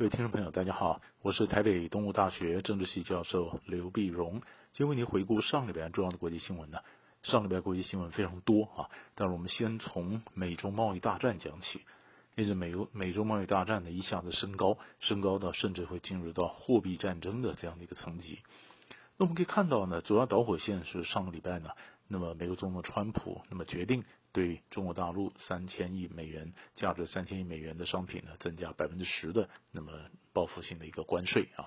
各位听众朋友，大家好，我是台北东吴大学政治系教授刘碧荣，今天为您回顾上礼拜重要的国际新闻呢。上礼拜国际新闻非常多啊，但是我们先从美中贸易大战讲起。因为美美中贸易大战呢一下子升高，升高到甚至会进入到货币战争的这样的一个层级。那我们可以看到呢，主要导火线是上个礼拜呢，那么美国总统川普那么决定。对中国大陆三千亿美元价值三千亿美元的商品呢，增加百分之十的那么报复性的一个关税啊。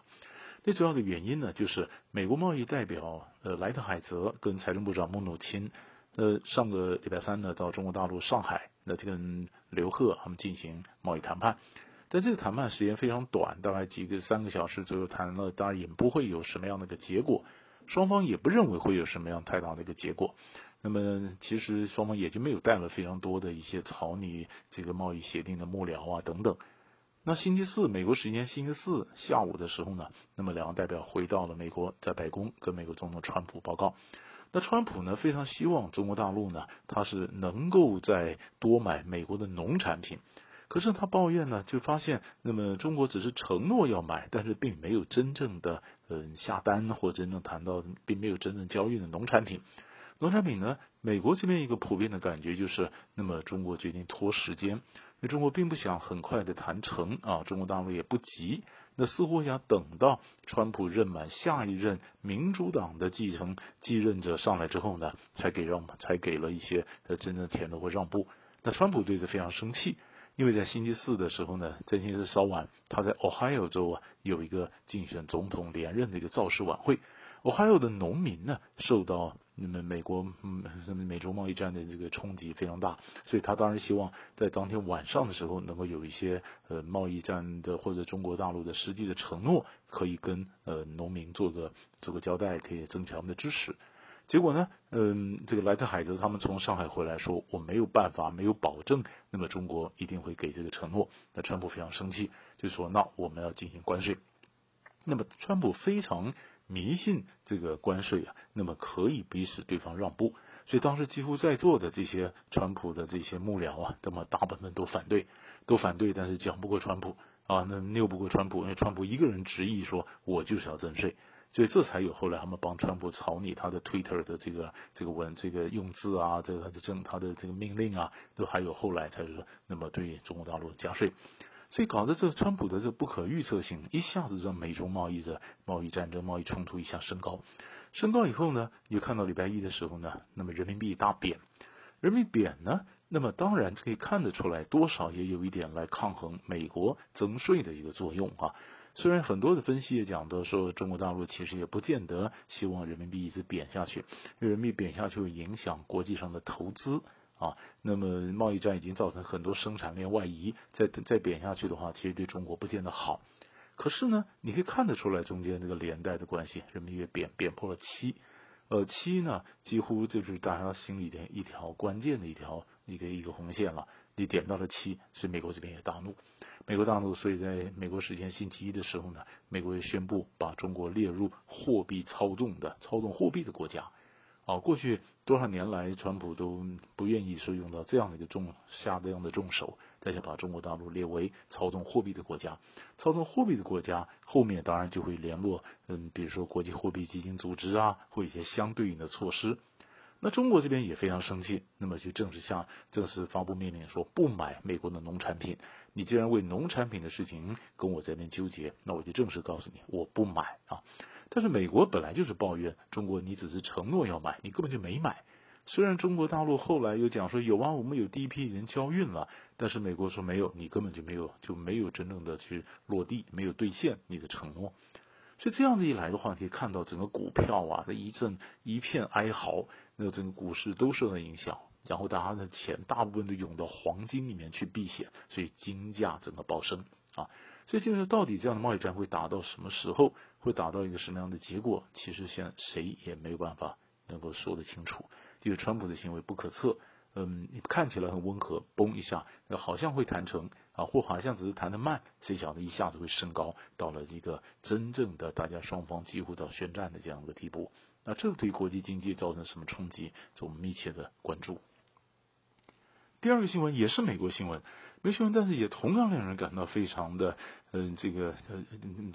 最主要的原因呢，就是美国贸易代表呃莱特海泽跟财政部长穆努钦呃上个礼拜三呢到中国大陆上海，那就跟刘鹤他们进行贸易谈判。但这个谈判时间非常短，大概几个三个小时左右谈了，当然也不会有什么样的一个结果，双方也不认为会有什么样太大的一个结果。那么，其实双方也就没有带了非常多的一些草拟这个贸易协定的幕僚啊等等。那星期四，美国时间星期四下午的时候呢，那么两个代表回到了美国，在白宫跟美国总统川普报告。那川普呢，非常希望中国大陆呢，他是能够再多买美国的农产品。可是他抱怨呢，就发现那么中国只是承诺要买，但是并没有真正的嗯下单或真正谈到，并没有真正交易的农产品。农产品呢，美国这边一个普遍的感觉就是，那么中国决定拖时间，那中国并不想很快的谈成啊，中国大陆也不急，那似乎想等到川普任满下一任民主党的继承继任者上来之后呢，才给让，才给了一些呃真正甜头或让步。那川普对此非常生气，因为在星期四的时候呢，在星期四稍晚，他在 Ohio 州啊有一个竞选总统连任的一个造势晚会。Ohio 的农民呢，受到那么美国嗯什么美洲贸易战的这个冲击非常大，所以他当然希望在当天晚上的时候能够有一些呃贸易战的或者中国大陆的实际的承诺，可以跟呃农民做个做个交代，可以增强他们的支持。结果呢，嗯，这个莱特海德他们从上海回来说，我没有办法，没有保证，那么中国一定会给这个承诺。那川普非常生气，就说那我们要进行关税。那么川普非常。迷信这个关税啊，那么可以逼使对方让步，所以当时几乎在座的这些川普的这些幕僚啊，那么大部分都反对，都反对，但是讲不过川普啊，那拗不过川普，因为川普一个人执意说，我就是要征税，所以这才有后来他们帮川普草拟他的 Twitter 的这个这个文这个用字啊，这个他的政他的这个命令啊，都还有后来才说，那么对中国大陆加税。所以搞得这川普的这不可预测性，一下子让美中贸易的贸易战争、贸易冲突一下升高，升高以后呢，你看到礼拜一的时候呢，那么人民币大贬，人民币贬呢，那么当然可以看得出来，多少也有一点来抗衡美国增税的一个作用啊。虽然很多的分析也讲到说，中国大陆其实也不见得希望人民币一直贬下去，因为人民币贬下去会影响国际上的投资。啊，那么贸易战已经造成很多生产链外移，再再贬下去的话，其实对中国不见得好。可是呢，你可以看得出来中间这个连带的关系，人民币贬贬破了七，呃，七呢几乎就是大家心里的一条关键的一条一个一个红线了。你点到了七，所以美国这边也大怒，美国大怒，所以在美国时间星期一的时候呢，美国也宣布把中国列入货币操纵的操纵货币的国家。啊，过去多少年来，川普都不愿意说用到这样的一个重下这样的重手，但是把中国大陆列为操纵货币的国家，操纵货币的国家后面当然就会联络，嗯，比如说国际货币基金组织啊，或一些相对应的措施。那中国这边也非常生气，那么就正式下正式发布命令说不买美国的农产品。你既然为农产品的事情跟我在那边纠结，那我就正式告诉你，我不买啊。但是美国本来就是抱怨中国，你只是承诺要买，你根本就没买。虽然中国大陆后来又讲说有啊，我们有第一批人交运了，但是美国说没有，你根本就没有，就没有真正的去落地，没有兑现你的承诺。所以这样子一来的话，可以看到整个股票啊，这一阵一片哀嚎，那整个股市都受到影响，然后大家的钱大部分都涌到黄金里面去避险，所以金价整个暴升啊。所以就是到底这样的贸易战会打到什么时候，会打到一个什么样的结果？其实现在谁也没有办法能够说得清楚。因为川普的行为不可测，嗯，看起来很温和，嘣一下，好像会谈成啊，或好像只是谈得慢，谁晓得一下子会升高到了一个真正的大家双方几乎到宣战的这样的地步。那这对国际经济造成什么冲击？我们密切的关注。第二个新闻也是美国新闻。没新闻，但是也同样令人感到非常的，嗯、这个呃，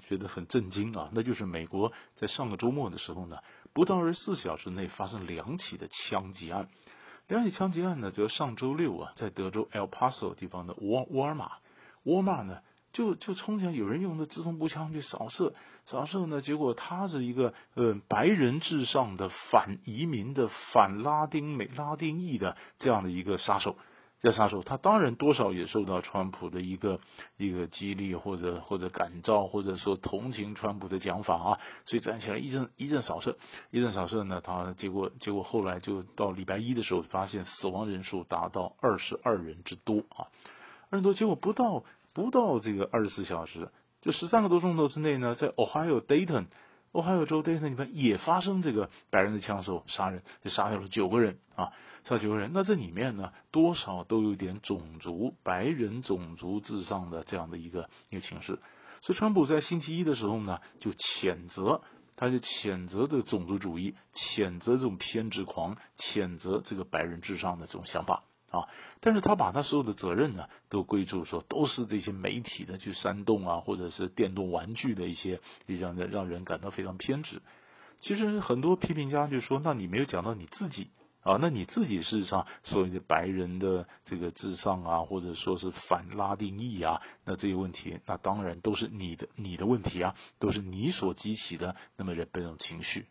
觉得很震惊啊。那就是美国在上个周末的时候呢，不到二十四小时内发生两起的枪击案。两起枪击案呢，则上周六啊，在德州 El Paso 地方的沃沃尔玛，沃尔玛呢。就就冲前有人用的自动步枪去扫射，扫射呢，结果他是一个呃白人至上的反移民的反拉丁美拉丁裔的这样的一个杀手，这杀手他当然多少也受到川普的一个一个激励或者或者感召或者说同情川普的讲法啊，所以站起来一阵一阵扫射，一阵扫射呢，他结果结果后来就到礼拜一的时候发现死亡人数达到二十二人之多啊，二十多，结果不到。不到这个二十四小时，就十三个多钟头之内呢，在 Ohio Dayton，俄亥俄州 Dayton 里面也发生这个白人的枪手杀人，就杀掉了九个人啊，杀九个人。那这里面呢，多少都有点种族白人种族至上的这样的一个一个情势。所以，川普在星期一的时候呢，就谴责，他就谴责的种族主义，谴责这种偏执狂，谴责这个白人至上的这种想法。啊！但是他把他所有的责任呢，都归咎说都是这些媒体的去煽动啊，或者是电动玩具的一些，这样的让人感到非常偏执。其实很多批评家就说：“那你没有讲到你自己啊？那你自己事实上所谓的白人的这个至上啊，或者说是反拉丁裔啊，那这些问题，那当然都是你的你的问题啊，都是你所激起的那么人这种情绪。”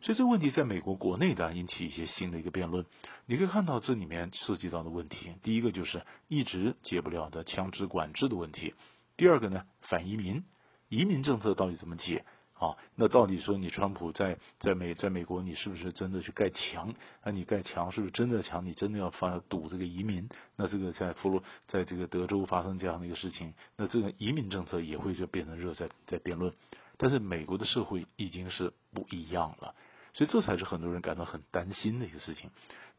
所以这个问题在美国国内的引起一些新的一个辩论。你可以看到这里面涉及到的问题，第一个就是一直解不了的枪支管制的问题；第二个呢，反移民，移民政策到底怎么解啊？那到底说你川普在在美在美国，你是不是真的去盖墙？那你盖墙是不是真的墙？你真的要发堵这个移民？那这个在佛罗在这个德州发生这样的一个事情，那这个移民政策也会就变成热在在辩论。但是美国的社会已经是不一样了。所以这才是很多人感到很担心的一个事情。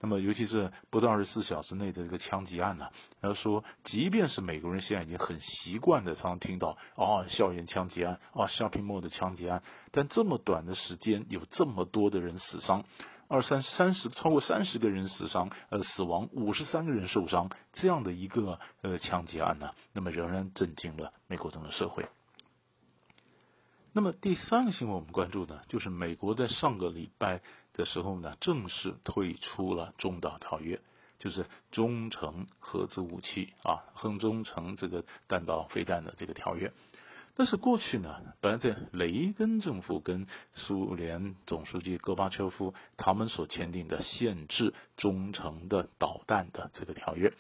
那么，尤其是不到二十四小时内的这个枪击案呢，然后说，即便是美国人现在已经很习惯的，常常听到啊，校园枪击案啊，shopping mall 的枪击案，但这么短的时间有这么多的人死伤，二三三十超过三十个人死伤，呃，死亡五十三个人受伤，这样的一个呃枪击案呢，那么仍然震惊了美国整个社会。那么第三个新闻我们关注的，就是美国在上个礼拜的时候呢，正式退出了中导条约，就是中程核子武器啊，和中程这个弹道飞弹的这个条约。但是过去呢，本来在雷根政府跟苏联总书记戈巴乔夫他们所签订的限制中程的导弹的这个条约。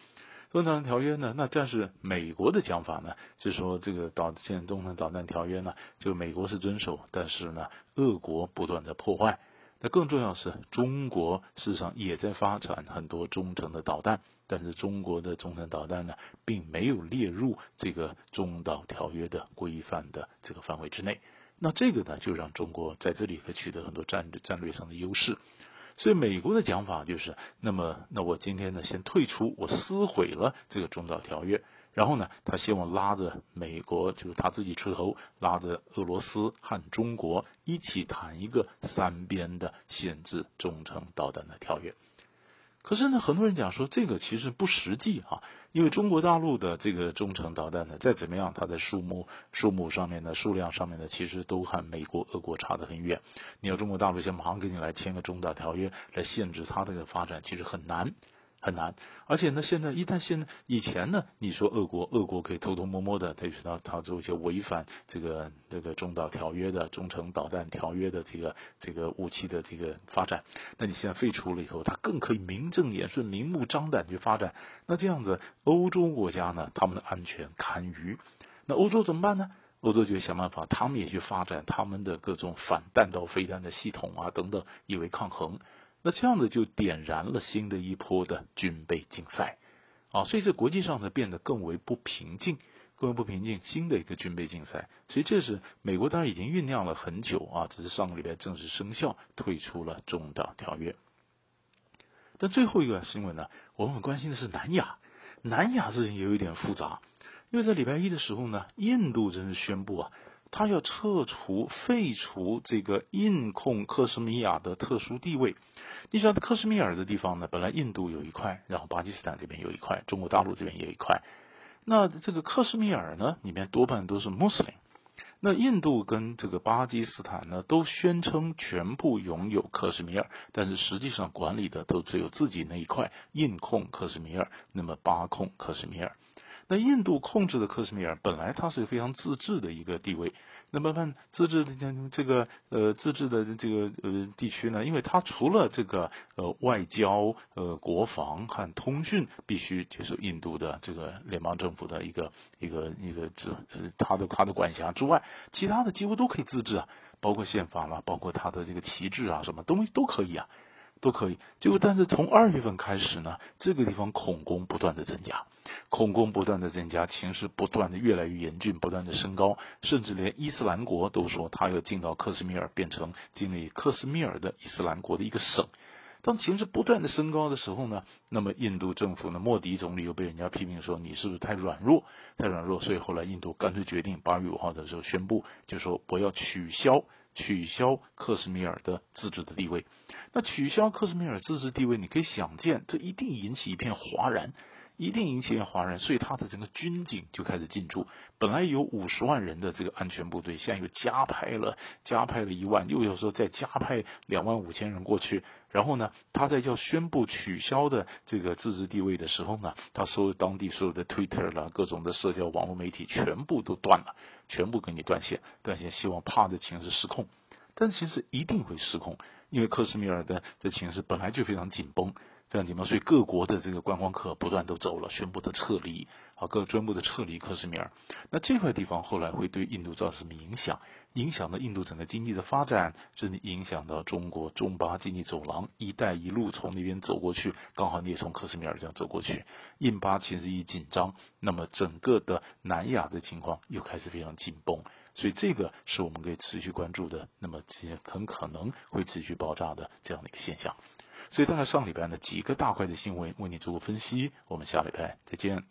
中程条约呢？那但是美国的讲法呢，是说这个导现在中程导弹条约呢，就美国是遵守，但是呢，俄国不断的破坏。那更重要是中国事实上也在发展很多中程的导弹，但是中国的中程导弹呢，并没有列入这个中导条约的规范的这个范围之内。那这个呢，就让中国在这里可取得很多战略战略上的优势。所以美国的讲法就是，那么那我今天呢，先退出，我撕毁了这个中导条约，然后呢，他希望拉着美国，就是他自己出头，拉着俄罗斯和中国一起谈一个三边的限制中程导弹的条约。可是呢，很多人讲说这个其实不实际啊，因为中国大陆的这个中程导弹呢，再怎么样，它的数目、数目上面的数量上面呢，其实都和美国、俄国差得很远。你要中国大陆先马上给你来签个中导条约来限制它这个发展，其实很难。很难，而且呢，现在一旦现在以前呢，你说俄国，俄国可以偷偷摸摸的，他他他做一些违反这个这个中导条约的中程导弹条约的这个这个武器的这个发展，那你现在废除了以后，他更可以名正言顺、明目张胆去发展。那这样子，欧洲国家呢，他们的安全堪虞。那欧洲怎么办呢？欧洲就想办法，他们也去发展他们的各种反弹道飞弹的系统啊等等，以为抗衡。那这样子就点燃了新的一波的军备竞赛，啊，所以这国际上呢变得更为不平静，更为不平静，新的一个军备竞赛。所以这是美国当然已经酝酿了很久啊，只是上个礼拜正式生效，退出了中导条约。但最后一个新闻呢，我们很关心的是南亚，南亚事情也有一点复杂，因为在礼拜一的时候呢，印度正式宣布啊。他要撤除、废除这个印控克什米尔的特殊地位。你想，克什米尔的地方呢，本来印度有一块，然后巴基斯坦这边有一块，中国大陆这边也有一块。那这个克什米尔呢，里面多半都是穆斯林。那印度跟这个巴基斯坦呢，都宣称全部拥有克什米尔，但是实际上管理的都只有自己那一块，印控克什米尔，那么巴控克什米尔。那印度控制的克什米尔本来它是非常自治的一个地位，那么办自治的这个呃自治的这个呃地区呢，因为它除了这个呃外交呃国防和通讯必须接受印度的这个联邦政府的一个一个一个这它的它的管辖之外，其他的几乎都可以自治啊，包括宪法啦，包括它的这个旗帜啊，什么东西都可以啊，都可以。结果但是从二月份开始呢，这个地方恐攻不断的增加。恐攻不断的增加，情势不断的越来越严峻，不断的升高，甚至连伊斯兰国都说他要进到克什米尔，变成建立克什米尔的伊斯兰国的一个省。当情势不断的升高的时候呢，那么印度政府呢，莫迪总理又被人家批评说你是不是太软弱，太软弱，所以后来印度干脆决定八月五号的时候宣布，就说我要取消取消克什米尔的自治的地位。那取消克什米尔自治地位，你可以想见，这一定引起一片哗然。一定引起华人，所以他的整个军警就开始进驻。本来有五十万人的这个安全部队，现在又加派了，加派了一万，又有时候再加派两万五千人过去。然后呢，他在要宣布取消的这个自治地位的时候呢，他所有当地所有的 Twitter 啦，各种的社交网络媒体全部都断了，全部给你断线，断线，希望怕的情势失控。但其实一定会失控，因为克什米尔的这情势本来就非常紧绷。这样子嘛，所以各国的这个观光客不断都走了，宣布的撤离，啊，各宣布的撤离克什米尔。那这块地方后来会对印度造成什么影响？影响到印度整个经济的发展，甚至影响到中国中巴经济走廊，一带一路从那边走过去，刚好你也从克什米尔这样走过去，印巴情势一紧张，那么整个的南亚的情况又开始非常紧绷，所以这个是我们可以持续关注的，那么很可能会持续爆炸的这样的一个现象。所以大概上礼拜呢几个大块的新闻为你做过分析，我们下礼拜再见。